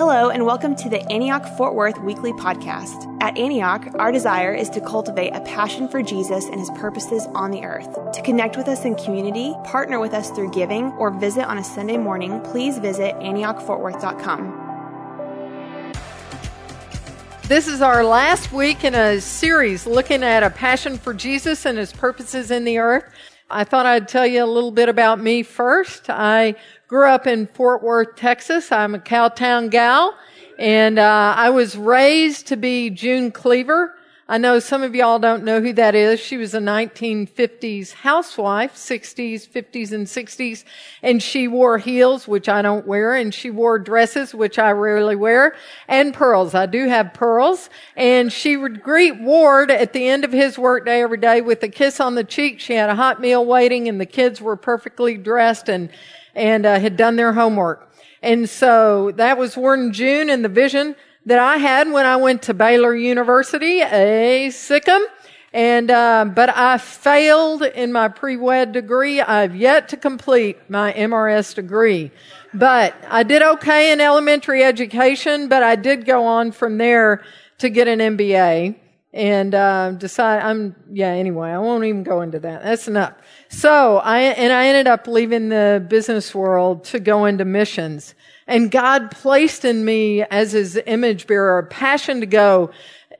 Hello, and welcome to the Antioch Fort Worth Weekly Podcast. At Antioch, our desire is to cultivate a passion for Jesus and his purposes on the earth. To connect with us in community, partner with us through giving, or visit on a Sunday morning, please visit AntiochFortWorth.com. This is our last week in a series looking at a passion for Jesus and his purposes in the earth. I thought I'd tell you a little bit about me first. I grew up in Fort Worth, Texas. I'm a Cowtown gal, and uh, I was raised to be June Cleaver. I know some of y'all don't know who that is. She was a 1950s housewife, 60s, 50s, and 60s, and she wore heels, which I don't wear, and she wore dresses, which I rarely wear, and pearls. I do have pearls, and she would greet Ward at the end of his workday every day with a kiss on the cheek. She had a hot meal waiting, and the kids were perfectly dressed, and and uh, had done their homework. And so that was Ward and June and the vision that I had when I went to Baylor University, a Sikkim. And, uh, but I failed in my pre-wed degree. I've yet to complete my MRS degree. But I did okay in elementary education, but I did go on from there to get an MBA and uh, decide I'm yeah anyway I won't even go into that that's enough so I and I ended up leaving the business world to go into missions and God placed in me as his image bearer a passion to go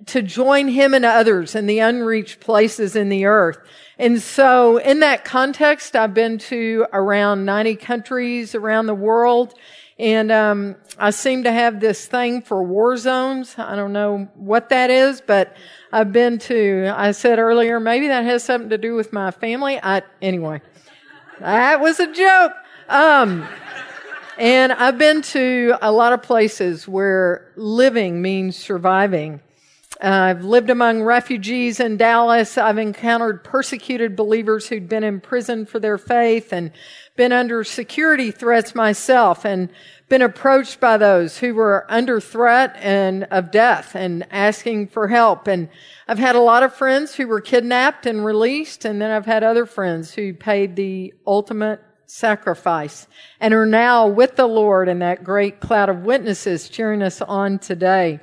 to join him and others in the unreached places in the earth and so in that context I've been to around 90 countries around the world and um, I seem to have this thing for war zones. I don't know what that is, but I've been to, I said earlier, maybe that has something to do with my family. I, anyway, that was a joke. Um, and I've been to a lot of places where living means surviving. Uh, I've lived among refugees in Dallas. I've encountered persecuted believers who'd been in prison for their faith and been under security threats myself and been approached by those who were under threat and of death and asking for help. And I've had a lot of friends who were kidnapped and released. And then I've had other friends who paid the ultimate sacrifice and are now with the Lord in that great cloud of witnesses cheering us on today.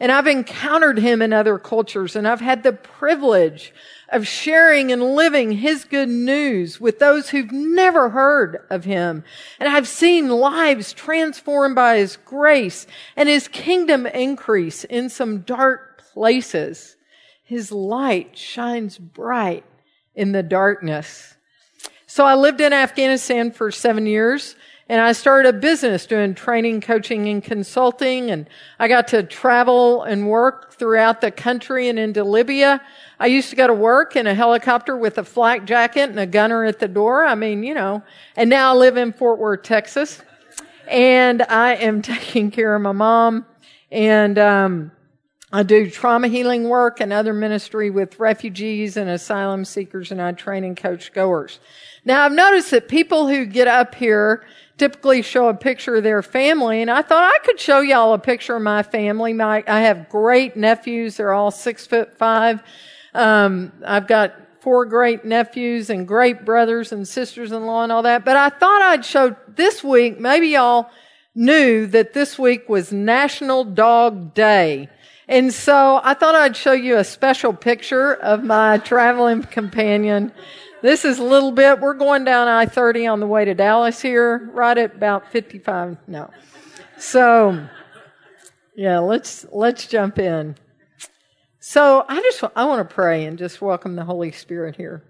And I've encountered him in other cultures and I've had the privilege of sharing and living his good news with those who've never heard of him. And I've seen lives transformed by his grace and his kingdom increase in some dark places. His light shines bright in the darkness. So I lived in Afghanistan for seven years and I started a business doing training, coaching, and consulting. And I got to travel and work throughout the country and into Libya. I used to go to work in a helicopter with a flak jacket and a gunner at the door. I mean, you know, and now I live in Fort Worth, Texas. And I am taking care of my mom and, um, I do trauma healing work and other ministry with refugees and asylum seekers and I train and coach goers. Now I've noticed that people who get up here typically show a picture of their family. And I thought I could show y'all a picture of my family. My, I have great nephews. They're all six foot five. Um, I've got four great nephews and great brothers and sisters-in-law and all that. But I thought I'd show this week, maybe y'all knew that this week was National Dog Day. And so I thought I'd show you a special picture of my traveling companion. This is a little bit, we're going down I-30 on the way to Dallas here, right at about 55, no. So, yeah, let's, let's jump in. So I just, I want to pray and just welcome the Holy Spirit here.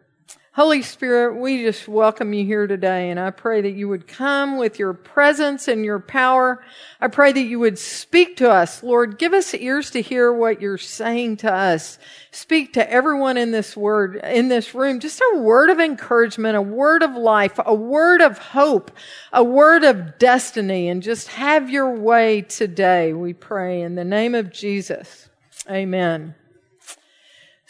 Holy Spirit, we just welcome you here today and I pray that you would come with your presence and your power. I pray that you would speak to us. Lord, give us ears to hear what you're saying to us. Speak to everyone in this word, in this room. Just a word of encouragement, a word of life, a word of hope, a word of destiny and just have your way today. We pray in the name of Jesus. Amen.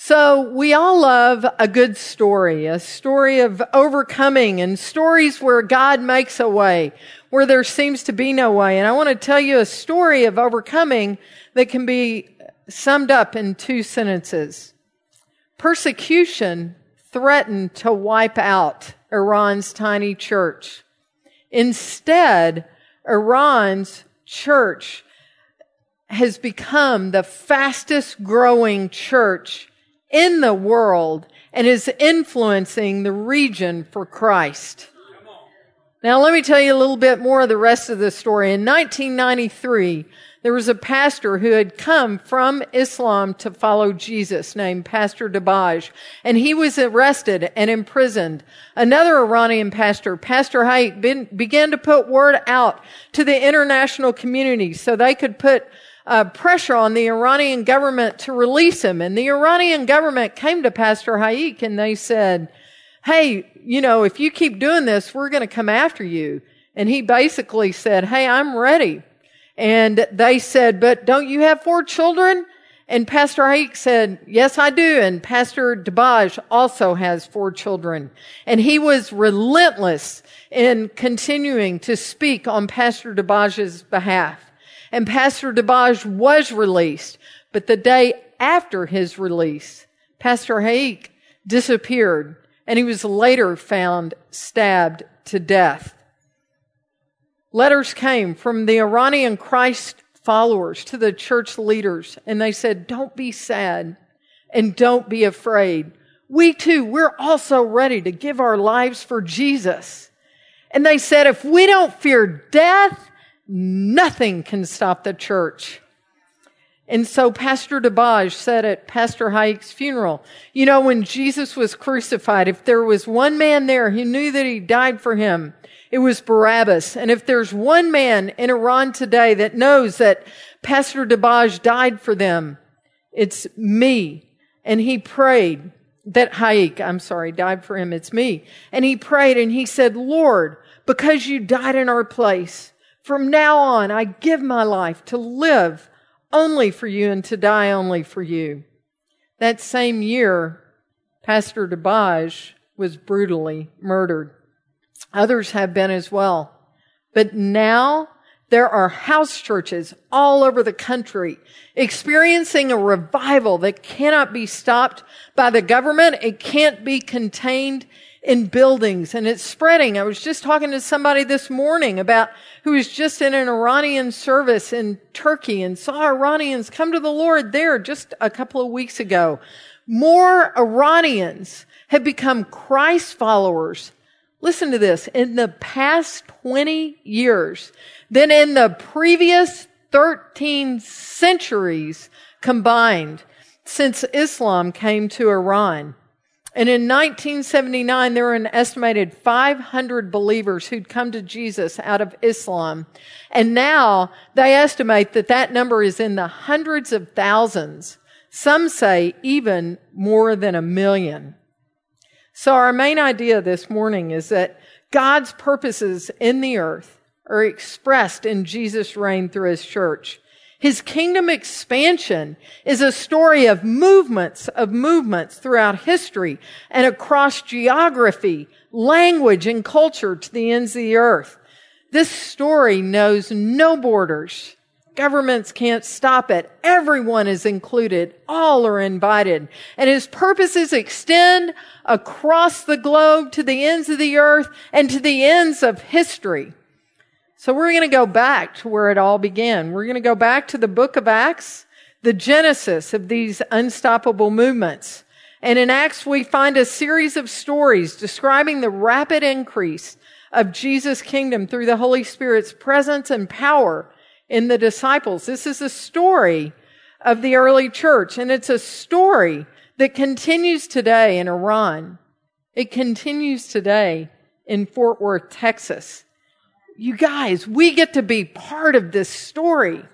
So we all love a good story, a story of overcoming and stories where God makes a way, where there seems to be no way. And I want to tell you a story of overcoming that can be summed up in two sentences. Persecution threatened to wipe out Iran's tiny church. Instead, Iran's church has become the fastest growing church in the world and is influencing the region for Christ. Now let me tell you a little bit more of the rest of the story. In 1993, there was a pastor who had come from Islam to follow Jesus named Pastor Dabaj, and he was arrested and imprisoned. Another Iranian pastor, Pastor Haik, began to put word out to the international community so they could put uh, pressure on the Iranian government to release him. And the Iranian government came to Pastor Haik and they said, Hey, you know, if you keep doing this, we're going to come after you. And he basically said, Hey, I'm ready. And they said, but don't you have four children? And Pastor Haik said, yes, I do. And Pastor Dabaj also has four children. And he was relentless in continuing to speak on Pastor Dabaj's behalf. And Pastor Dabaj was released. But the day after his release, Pastor Haik disappeared and he was later found stabbed to death letters came from the Iranian Christ followers to the church leaders, and they said, Don't be sad and don't be afraid. We too, we're also ready to give our lives for Jesus. And they said, If we don't fear death, nothing can stop the church. And so Pastor Dabaj said at Pastor Haik's funeral, you know, when Jesus was crucified, if there was one man there who knew that he died for him, it was Barabbas. And if there's one man in Iran today that knows that Pastor Dabaj died for them, it's me. And he prayed that Hayek, I'm sorry, died for him. It's me. And he prayed and he said, Lord, because you died in our place, from now on, I give my life to live only for you and to die only for you. That same year, Pastor Dabaj was brutally murdered. Others have been as well. But now there are house churches all over the country experiencing a revival that cannot be stopped by the government. It can't be contained in buildings and it's spreading. I was just talking to somebody this morning about who was just in an Iranian service in Turkey and saw Iranians come to the Lord there just a couple of weeks ago. More Iranians have become Christ followers Listen to this. In the past 20 years, than in the previous 13 centuries combined since Islam came to Iran. And in 1979, there were an estimated 500 believers who'd come to Jesus out of Islam. And now they estimate that that number is in the hundreds of thousands. Some say even more than a million. So our main idea this morning is that God's purposes in the earth are expressed in Jesus' reign through his church. His kingdom expansion is a story of movements of movements throughout history and across geography, language, and culture to the ends of the earth. This story knows no borders. Governments can't stop it. Everyone is included. All are invited. And his purposes extend across the globe to the ends of the earth and to the ends of history. So we're going to go back to where it all began. We're going to go back to the book of Acts, the genesis of these unstoppable movements. And in Acts, we find a series of stories describing the rapid increase of Jesus' kingdom through the Holy Spirit's presence and power in the disciples. This is a story of the early church, and it's a story that continues today in Iran. It continues today in Fort Worth, Texas. You guys, we get to be part of this story.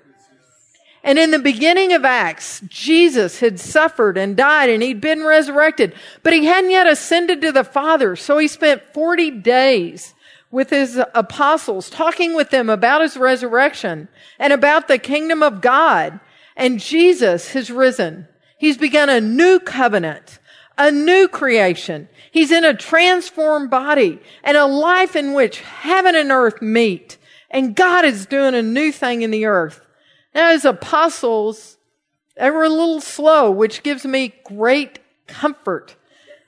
And in the beginning of Acts, Jesus had suffered and died and he'd been resurrected, but he hadn't yet ascended to the Father. So he spent 40 days with his apostles, talking with them about his resurrection and about the kingdom of God. And Jesus has risen. He's begun a new covenant, a new creation. He's in a transformed body and a life in which heaven and earth meet. And God is doing a new thing in the earth. Now, his apostles, they were a little slow, which gives me great comfort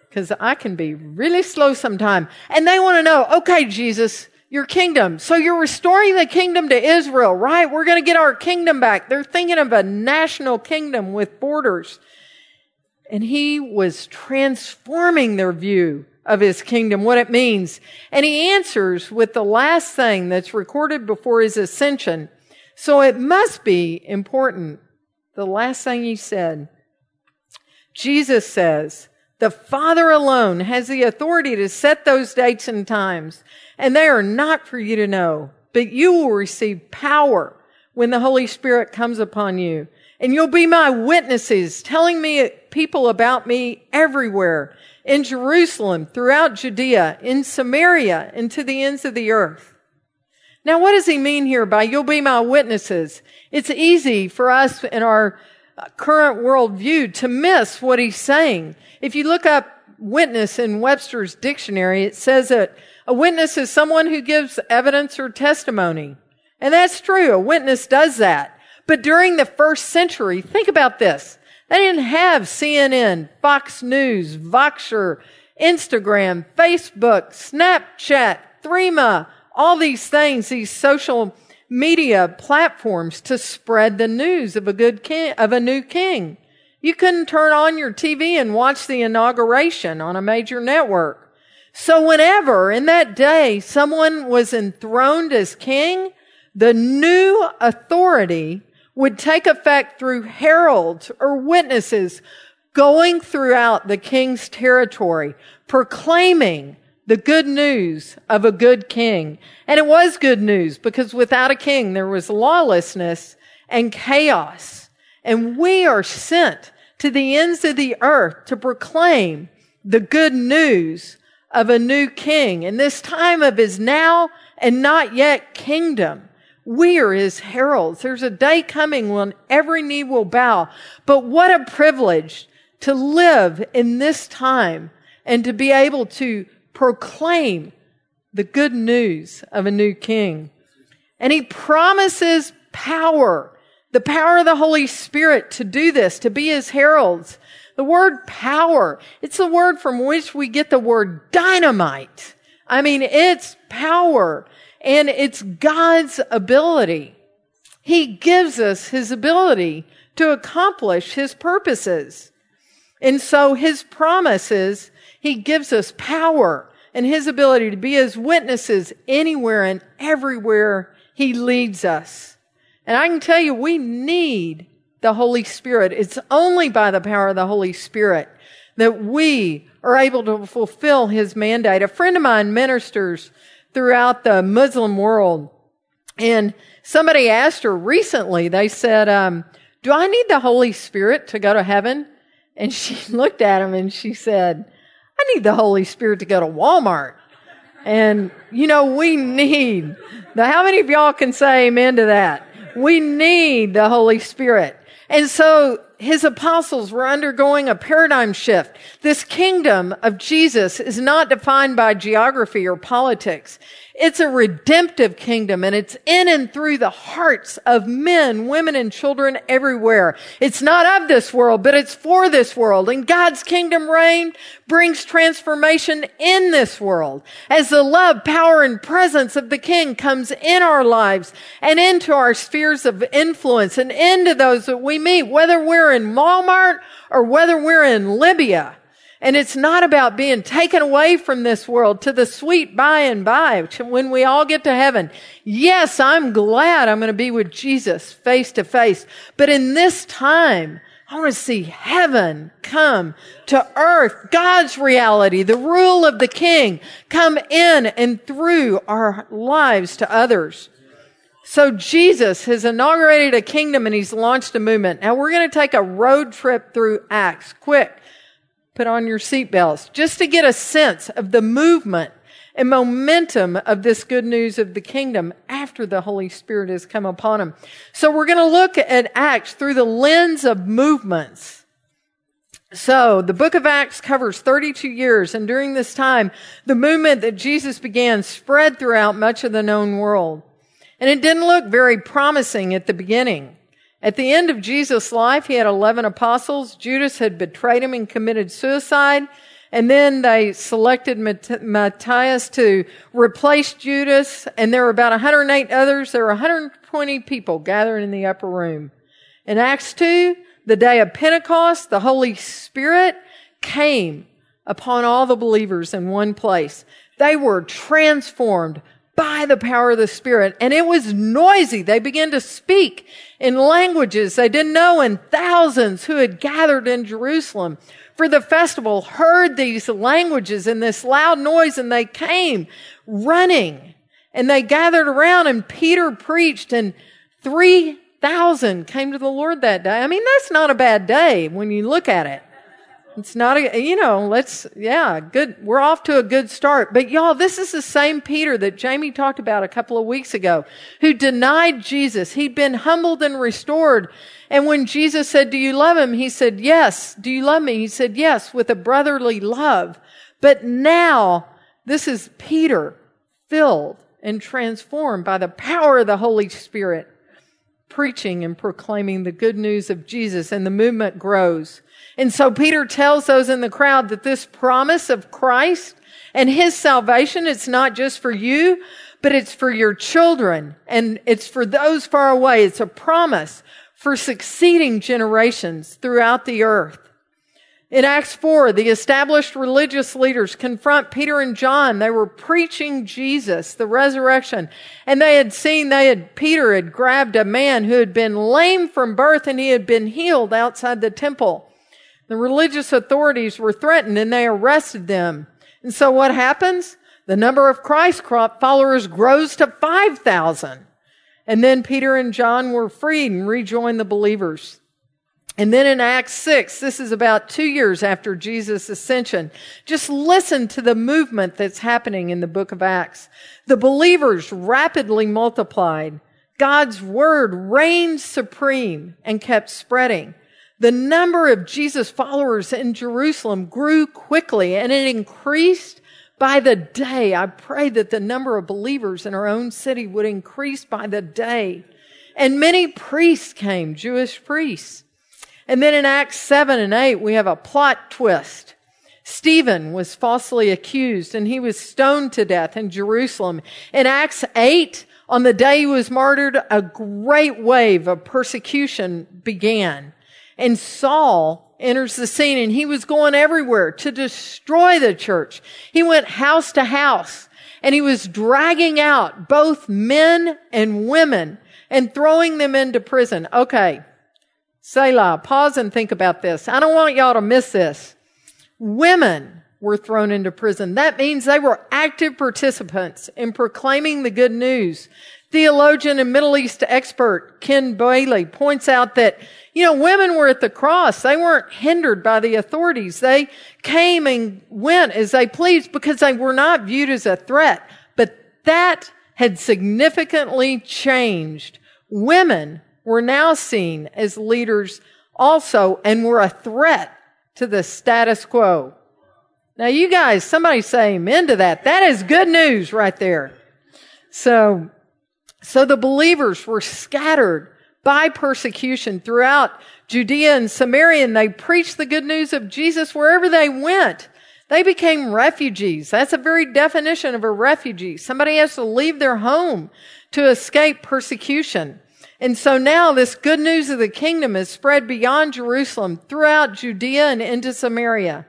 because I can be really slow sometime. And they want to know, okay, Jesus, your kingdom. So you're restoring the kingdom to Israel, right? We're going to get our kingdom back. They're thinking of a national kingdom with borders. And he was transforming their view of his kingdom, what it means. And he answers with the last thing that's recorded before his ascension. So it must be important. The last thing he said, Jesus says, the Father alone has the authority to set those dates and times, and they are not for you to know, but you will receive power when the Holy Spirit comes upon you. And you'll be my witnesses, telling me people about me everywhere, in Jerusalem, throughout Judea, in Samaria, and to the ends of the earth. Now, what does he mean here by you'll be my witnesses? It's easy for us in our current worldview to miss what he's saying. If you look up witness in Webster's dictionary, it says that a witness is someone who gives evidence or testimony. And that's true. A witness does that. But during the first century, think about this. They didn't have CNN, Fox News, Voxer, Instagram, Facebook, Snapchat, Threema, all these things, these social media platforms to spread the news of a good king, of a new king. You couldn't turn on your TV and watch the inauguration on a major network. So whenever in that day someone was enthroned as king, the new authority would take effect through heralds or witnesses going throughout the king's territory, proclaiming the good news of a good king. And it was good news because without a king, there was lawlessness and chaos. And we are sent to the ends of the earth to proclaim the good news of a new king. In this time of his now and not yet kingdom, we are his heralds. There's a day coming when every knee will bow. But what a privilege to live in this time and to be able to proclaim the good news of a new king. And he promises power, the power of the Holy Spirit to do this, to be his heralds. The word power, it's the word from which we get the word dynamite. I mean, it's power and it's God's ability. He gives us his ability to accomplish his purposes. And so his promises, he gives us power and his ability to be his witnesses anywhere and everywhere he leads us. And I can tell you, we need the Holy Spirit. It's only by the power of the Holy Spirit that we are able to fulfill his mandate. A friend of mine ministers throughout the Muslim world. And somebody asked her recently, they said, um, do I need the Holy Spirit to go to heaven? And she looked at him and she said, I need the Holy Spirit to go to Walmart. And, you know, we need the, how many of y'all can say amen to that? We need the Holy Spirit. And so his apostles were undergoing a paradigm shift. This kingdom of Jesus is not defined by geography or politics. It's a redemptive kingdom and it's in and through the hearts of men, women, and children everywhere. It's not of this world, but it's for this world. And God's kingdom reign brings transformation in this world as the love, power, and presence of the King comes in our lives and into our spheres of influence and into those that we meet, whether we're in Walmart or whether we're in Libya. And it's not about being taken away from this world to the sweet by and by when we all get to heaven. Yes, I'm glad I'm going to be with Jesus face to face. But in this time, I want to see heaven come to earth, God's reality, the rule of the King come in and through our lives to others. So Jesus has inaugurated a kingdom and he's launched a movement. Now we're going to take a road trip through Acts. Quick put on your seatbelts just to get a sense of the movement and momentum of this good news of the kingdom after the Holy Spirit has come upon them. So we're going to look at Acts through the lens of movements. So the book of Acts covers 32 years, and during this time, the movement that Jesus began spread throughout much of the known world. And it didn't look very promising at the beginning. At the end of Jesus' life, he had 11 apostles. Judas had betrayed him and committed suicide. And then they selected Matthias to replace Judas. And there were about 108 others. There were 120 people gathered in the upper room. In Acts 2, the day of Pentecost, the Holy Spirit came upon all the believers in one place. They were transformed by the power of the Spirit. And it was noisy. They began to speak in languages they didn't know and thousands who had gathered in Jerusalem for the festival heard these languages and this loud noise and they came running and they gathered around and Peter preached and 3,000 came to the Lord that day. I mean, that's not a bad day when you look at it. It's not a, you know, let's, yeah, good. We're off to a good start. But y'all, this is the same Peter that Jamie talked about a couple of weeks ago, who denied Jesus. He'd been humbled and restored. And when Jesus said, do you love him? He said, yes. Do you love me? He said, yes, with a brotherly love. But now, this is Peter filled and transformed by the power of the Holy Spirit, preaching and proclaiming the good news of Jesus, and the movement grows. And so Peter tells those in the crowd that this promise of Christ and his salvation, it's not just for you, but it's for your children and it's for those far away. It's a promise for succeeding generations throughout the earth. In Acts 4, the established religious leaders confront Peter and John. They were preaching Jesus, the resurrection, and they had seen they had, Peter had grabbed a man who had been lame from birth and he had been healed outside the temple. The religious authorities were threatened and they arrested them. And so what happens? The number of Christ followers grows to 5,000. And then Peter and John were freed and rejoined the believers. And then in Acts 6, this is about two years after Jesus' ascension. Just listen to the movement that's happening in the book of Acts. The believers rapidly multiplied. God's word reigned supreme and kept spreading the number of Jesus followers in Jerusalem grew quickly and it increased by the day. I pray that the number of believers in our own city would increase by the day. And many priests came, Jewish priests. And then in Acts 7 and 8, we have a plot twist. Stephen was falsely accused and he was stoned to death in Jerusalem. In Acts 8, on the day he was martyred, a great wave of persecution began. And Saul enters the scene and he was going everywhere to destroy the church. He went house to house and he was dragging out both men and women and throwing them into prison. Okay. Selah, pause and think about this. I don't want y'all to miss this. Women were thrown into prison. That means they were active participants in proclaiming the good news. Theologian and Middle East expert Ken Bailey points out that you know, women were at the cross. They weren't hindered by the authorities. They came and went as they pleased because they were not viewed as a threat. But that had significantly changed. Women were now seen as leaders also and were a threat to the status quo. Now you guys, somebody say amen to that. That is good news right there. So, so the believers were scattered by persecution throughout Judea and Samaria, and they preached the good news of Jesus wherever they went. They became refugees. That's a very definition of a refugee. Somebody has to leave their home to escape persecution. And so now this good news of the kingdom is spread beyond Jerusalem throughout Judea and into Samaria.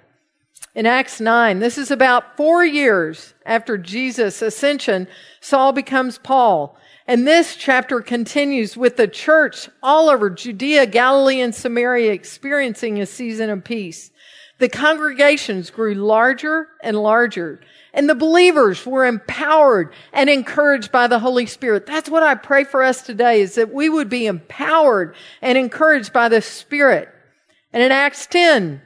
In Acts 9, this is about four years after Jesus' ascension, Saul becomes Paul. And this chapter continues with the church all over Judea, Galilee, and Samaria experiencing a season of peace. The congregations grew larger and larger. And the believers were empowered and encouraged by the Holy Spirit. That's what I pray for us today is that we would be empowered and encouraged by the Spirit. And in Acts 10,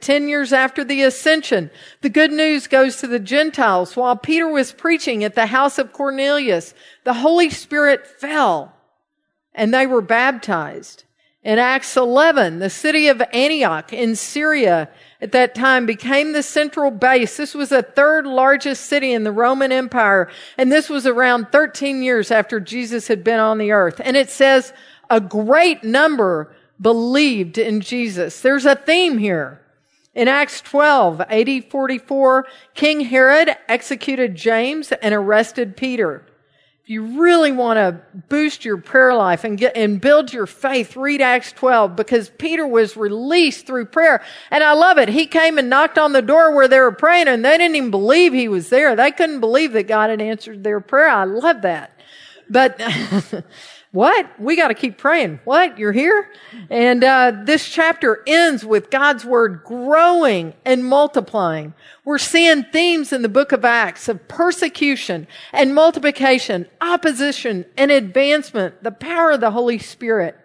10 years after the ascension, the good news goes to the Gentiles. While Peter was preaching at the house of Cornelius, the Holy Spirit fell and they were baptized. In Acts 11, the city of Antioch in Syria at that time became the central base. This was the third largest city in the Roman Empire. And this was around 13 years after Jesus had been on the earth. And it says a great number believed in Jesus. There's a theme here. In Acts 12, AD 44, King Herod executed James and arrested Peter. You really want to boost your prayer life and get, and build your faith, read Acts 12 because Peter was released through prayer. And I love it. He came and knocked on the door where they were praying and they didn't even believe he was there. They couldn't believe that God had answered their prayer. I love that. But What? We got to keep praying. What? You're here? And uh, this chapter ends with God's word growing and multiplying. We're seeing themes in the book of Acts of persecution and multiplication, opposition and advancement, the power of the Holy Spirit.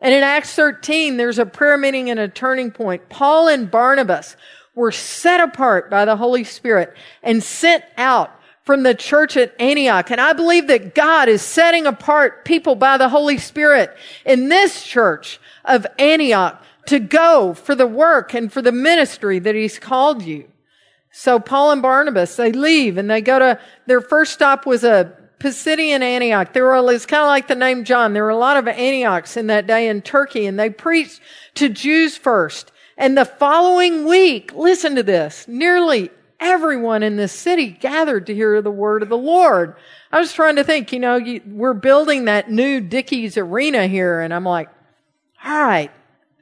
And in Acts 13, there's a prayer meeting and a turning point. Paul and Barnabas were set apart by the Holy Spirit and sent out from the church at Antioch. And I believe that God is setting apart people by the Holy Spirit in this church of Antioch to go for the work and for the ministry that He's called you. So Paul and Barnabas, they leave and they go to, their first stop was a Pisidian Antioch. There were, it's kind of like the name John. There were a lot of Antiochs in that day in Turkey and they preached to Jews first. And the following week, listen to this, nearly everyone in this city gathered to hear the word of the Lord. I was trying to think, you know, you, we're building that new Dickies arena here, and I'm like, all right,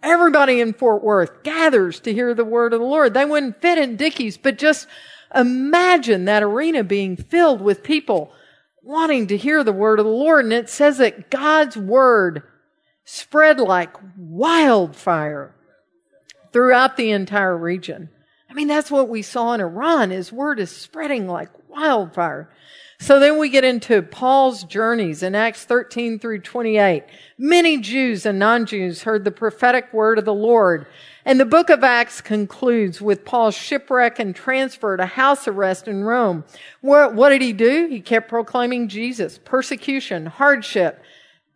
everybody in Fort Worth gathers to hear the word of the Lord. They wouldn't fit in Dickies, but just imagine that arena being filled with people wanting to hear the word of the Lord. And it says that God's word spread like wildfire throughout the entire region. I mean, that's what we saw in Iran. His word is spreading like wildfire. So then we get into Paul's journeys in Acts 13 through 28. Many Jews and non-Jews heard the prophetic word of the Lord. And the book of Acts concludes with Paul's shipwreck and transfer to house arrest in Rome. What, what did he do? He kept proclaiming Jesus. Persecution, hardship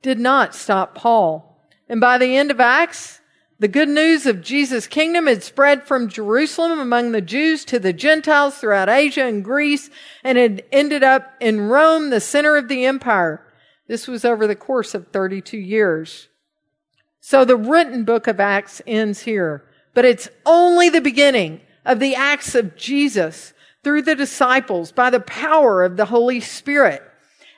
did not stop Paul. And by the end of Acts, the good news of Jesus' kingdom had spread from Jerusalem among the Jews to the Gentiles throughout Asia and Greece and had ended up in Rome, the center of the empire. This was over the course of 32 years. So the written book of Acts ends here, but it's only the beginning of the acts of Jesus through the disciples by the power of the Holy Spirit.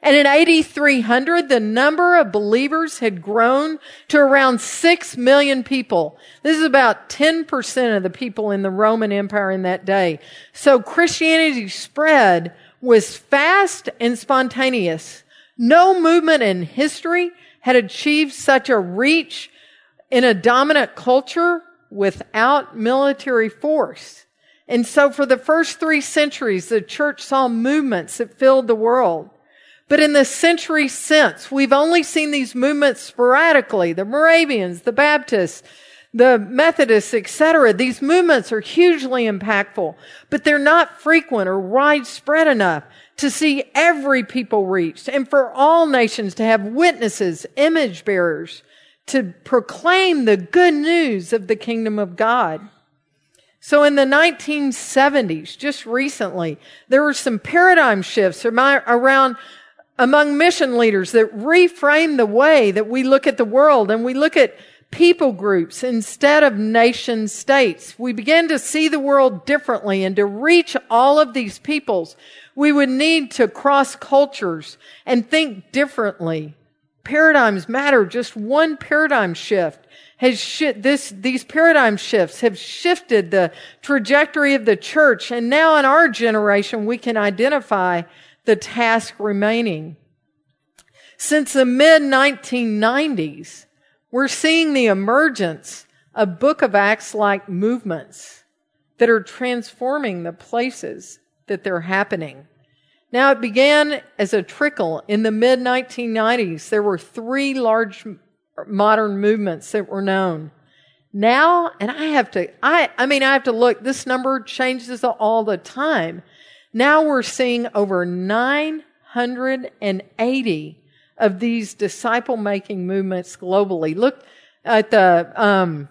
And in AD 300, the number of believers had grown to around 6 million people. This is about 10% of the people in the Roman Empire in that day. So Christianity spread was fast and spontaneous. No movement in history had achieved such a reach in a dominant culture without military force. And so for the first three centuries, the church saw movements that filled the world. But in the century since, we've only seen these movements sporadically. The Moravians, the Baptists, the Methodists, etc. These movements are hugely impactful, but they're not frequent or widespread enough to see every people reached and for all nations to have witnesses, image bearers, to proclaim the good news of the kingdom of God. So in the 1970s, just recently, there were some paradigm shifts around among mission leaders that reframe the way that we look at the world and we look at people groups instead of nation states. We begin to see the world differently and to reach all of these peoples, we would need to cross cultures and think differently. Paradigms matter. Just one paradigm shift has sh- this, these paradigm shifts have shifted the trajectory of the church. And now in our generation, we can identify the task remaining. Since the mid 1990s, we're seeing the emergence of Book of Acts like movements that are transforming the places that they're happening. Now, it began as a trickle. In the mid 1990s, there were three large modern movements that were known. Now, and I have to, I, I mean, I have to look, this number changes all the time. Now we're seeing over 980 of these disciple making movements globally. Look at the, um,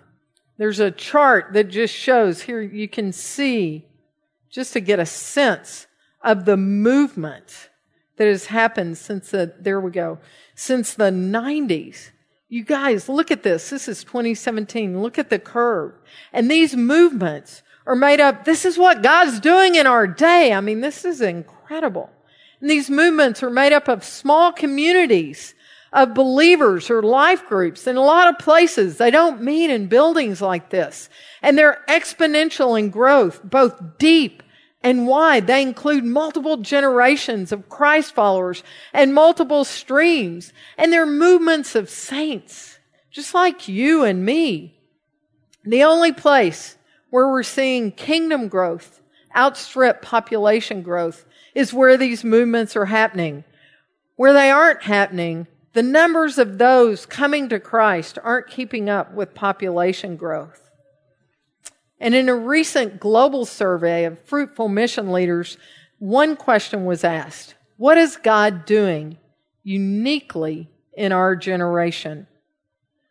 there's a chart that just shows here you can see just to get a sense of the movement that has happened since the, there we go, since the 90s. You guys, look at this. This is 2017. Look at the curve. And these movements are made up. This is what God's doing in our day. I mean, this is incredible. And these movements are made up of small communities of believers or life groups in a lot of places. They don't meet in buildings like this. And they're exponential in growth, both deep and wide. They include multiple generations of Christ followers and multiple streams. And they're movements of saints, just like you and me. The only place where we're seeing kingdom growth outstrip population growth is where these movements are happening. Where they aren't happening, the numbers of those coming to Christ aren't keeping up with population growth. And in a recent global survey of fruitful mission leaders, one question was asked What is God doing uniquely in our generation?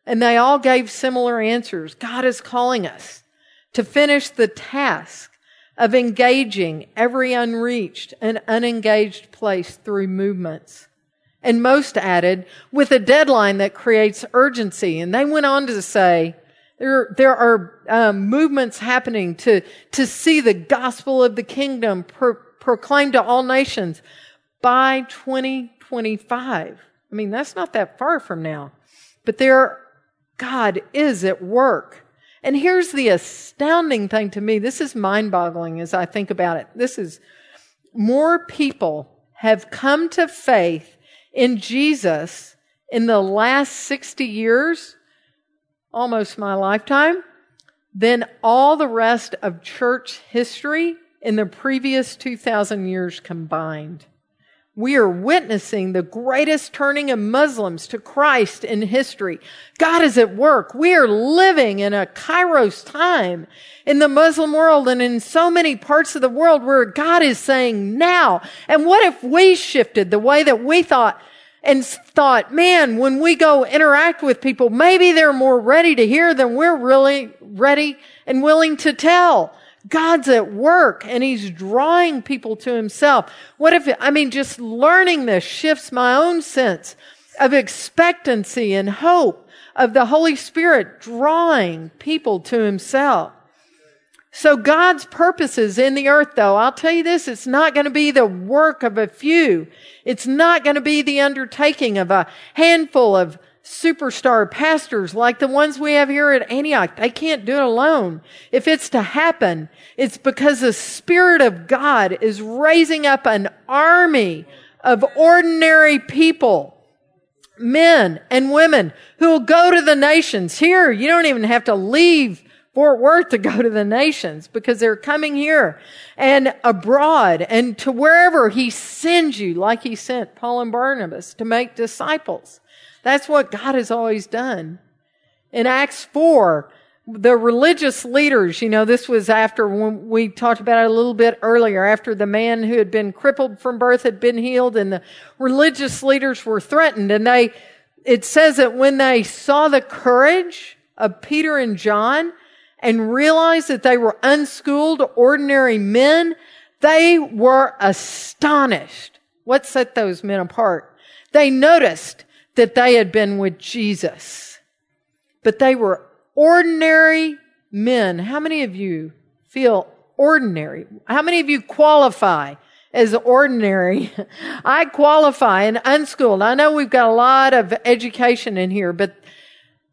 And they all gave similar answers. God is calling us to finish the task of engaging every unreached and unengaged place through movements. And most added, with a deadline that creates urgency. And they went on to say, there, there are um, movements happening to, to see the gospel of the kingdom pro- proclaimed to all nations by 2025. I mean, that's not that far from now. But there, God is at work. And here's the astounding thing to me. This is mind boggling as I think about it. This is more people have come to faith in Jesus in the last 60 years, almost my lifetime, than all the rest of church history in the previous 2,000 years combined. We are witnessing the greatest turning of Muslims to Christ in history. God is at work. We are living in a kairos time in the Muslim world and in so many parts of the world where God is saying now. And what if we shifted the way that we thought and thought, man, when we go interact with people, maybe they're more ready to hear than we're really ready and willing to tell. God's at work and he's drawing people to himself. What if, I mean, just learning this shifts my own sense of expectancy and hope of the Holy Spirit drawing people to himself. So God's purposes in the earth, though, I'll tell you this, it's not going to be the work of a few. It's not going to be the undertaking of a handful of superstar pastors like the ones we have here at Antioch. They can't do it alone. If it's to happen, it's because the Spirit of God is raising up an army of ordinary people, men and women who will go to the nations. Here, you don't even have to leave Fort Worth to go to the nations because they're coming here and abroad and to wherever he sends you, like he sent Paul and Barnabas to make disciples. That's what God has always done. In Acts 4, the religious leaders, you know, this was after when we talked about it a little bit earlier, after the man who had been crippled from birth had been healed and the religious leaders were threatened. And they, it says that when they saw the courage of Peter and John and realized that they were unschooled, ordinary men, they were astonished. What set those men apart? They noticed that they had been with Jesus. But they were ordinary men. How many of you feel ordinary? How many of you qualify as ordinary? I qualify and unschooled. I know we've got a lot of education in here, but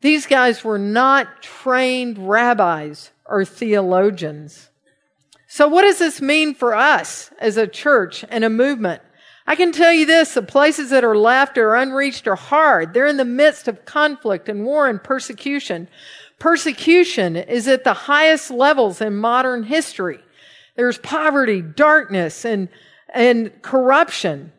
these guys were not trained rabbis or theologians. So what does this mean for us as a church and a movement? I can tell you this, the places that are left or unreached are hard. They're in the midst of conflict and war and persecution. Persecution is at the highest levels in modern history. There's poverty, darkness, and, and corruption.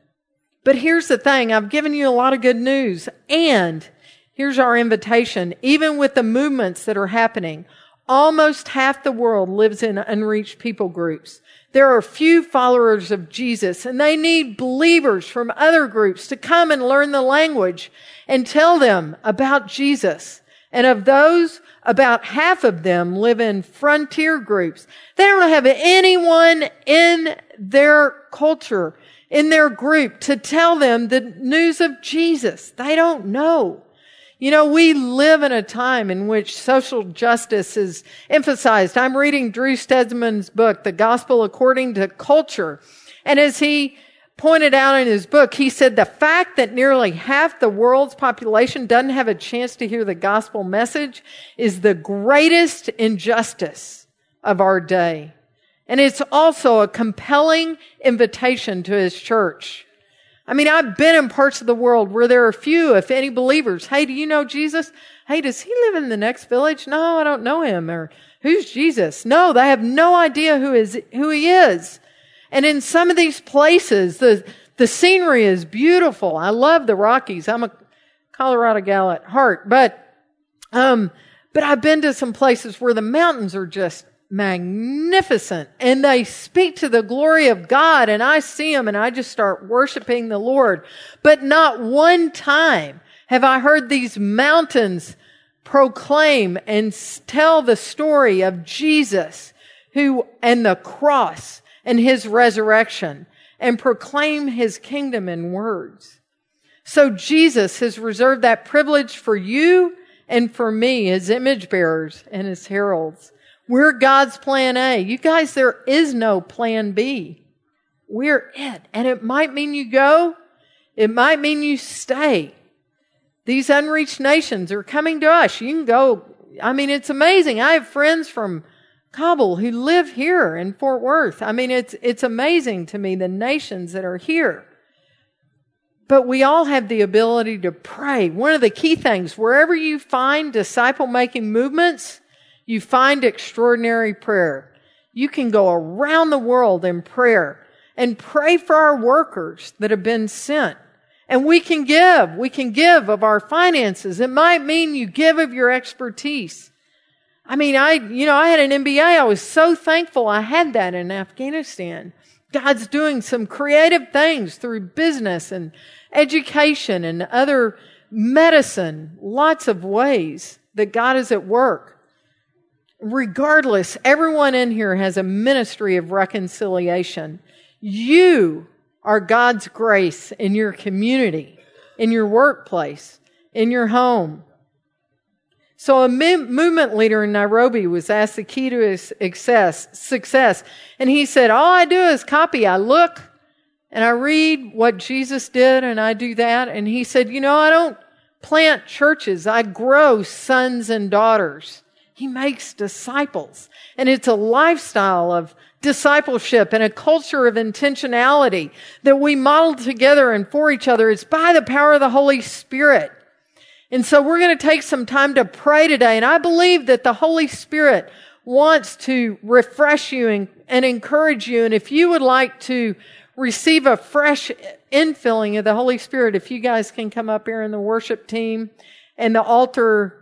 But here's the thing. I've given you a lot of good news. And here's our invitation. Even with the movements that are happening, almost half the world lives in unreached people groups. There are few followers of Jesus and they need believers from other groups to come and learn the language and tell them about Jesus. And of those, about half of them live in frontier groups. They don't have anyone in their culture, in their group to tell them the news of Jesus. They don't know. You know, we live in a time in which social justice is emphasized. I'm reading Drew Stedman's book, The Gospel According to Culture. And as he pointed out in his book, he said the fact that nearly half the world's population doesn't have a chance to hear the gospel message is the greatest injustice of our day. And it's also a compelling invitation to his church. I mean, I've been in parts of the world where there are few, if any, believers. Hey, do you know Jesus? Hey, does he live in the next village? No, I don't know him. Or who's Jesus? No, they have no idea who is, who he is. And in some of these places, the, the scenery is beautiful. I love the Rockies. I'm a Colorado gal at heart, but, um, but I've been to some places where the mountains are just magnificent and they speak to the glory of God and I see them and I just start worshiping the Lord. But not one time have I heard these mountains proclaim and tell the story of Jesus who and the cross and his resurrection and proclaim his kingdom in words. So Jesus has reserved that privilege for you and for me as image bearers and his heralds. We're God's plan A. You guys, there is no plan B. We're it. And it might mean you go. It might mean you stay. These unreached nations are coming to us. You can go. I mean, it's amazing. I have friends from Kabul who live here in Fort Worth. I mean, it's, it's amazing to me the nations that are here. But we all have the ability to pray. One of the key things, wherever you find disciple making movements, you find extraordinary prayer. You can go around the world in prayer and pray for our workers that have been sent. And we can give. We can give of our finances. It might mean you give of your expertise. I mean, I, you know, I had an MBA. I was so thankful I had that in Afghanistan. God's doing some creative things through business and education and other medicine, lots of ways that God is at work. Regardless, everyone in here has a ministry of reconciliation. You are God's grace in your community, in your workplace, in your home. So a movement leader in Nairobi was asked the key to his success, success. And he said, all I do is copy. I look and I read what Jesus did and I do that. And he said, you know, I don't plant churches. I grow sons and daughters. He makes disciples and it's a lifestyle of discipleship and a culture of intentionality that we model together and for each other. It's by the power of the Holy Spirit. And so we're going to take some time to pray today. And I believe that the Holy Spirit wants to refresh you and, and encourage you. And if you would like to receive a fresh infilling of the Holy Spirit, if you guys can come up here in the worship team and the altar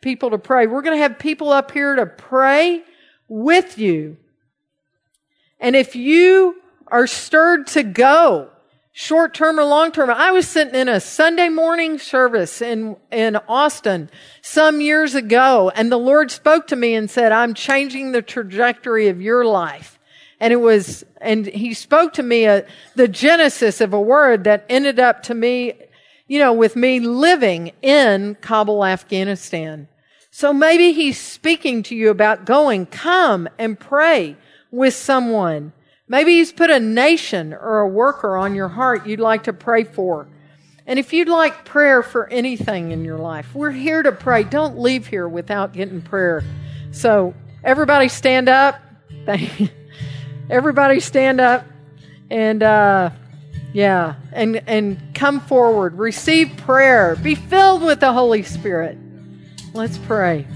people to pray, we're going to have people up here to pray with you. And if you are stirred to go, short term or long term. I was sitting in a Sunday morning service in, in Austin some years ago and the Lord spoke to me and said, I'm changing the trajectory of your life. And it was, and he spoke to me a, uh, the genesis of a word that ended up to me, you know, with me living in Kabul, Afghanistan. So maybe he's speaking to you about going, come and pray with someone Maybe He's put a nation or a worker on your heart you'd like to pray for. And if you'd like prayer for anything in your life, we're here to pray. Don't leave here without getting prayer. So, everybody stand up. everybody stand up. And, uh, yeah, and, and come forward. Receive prayer. Be filled with the Holy Spirit. Let's pray.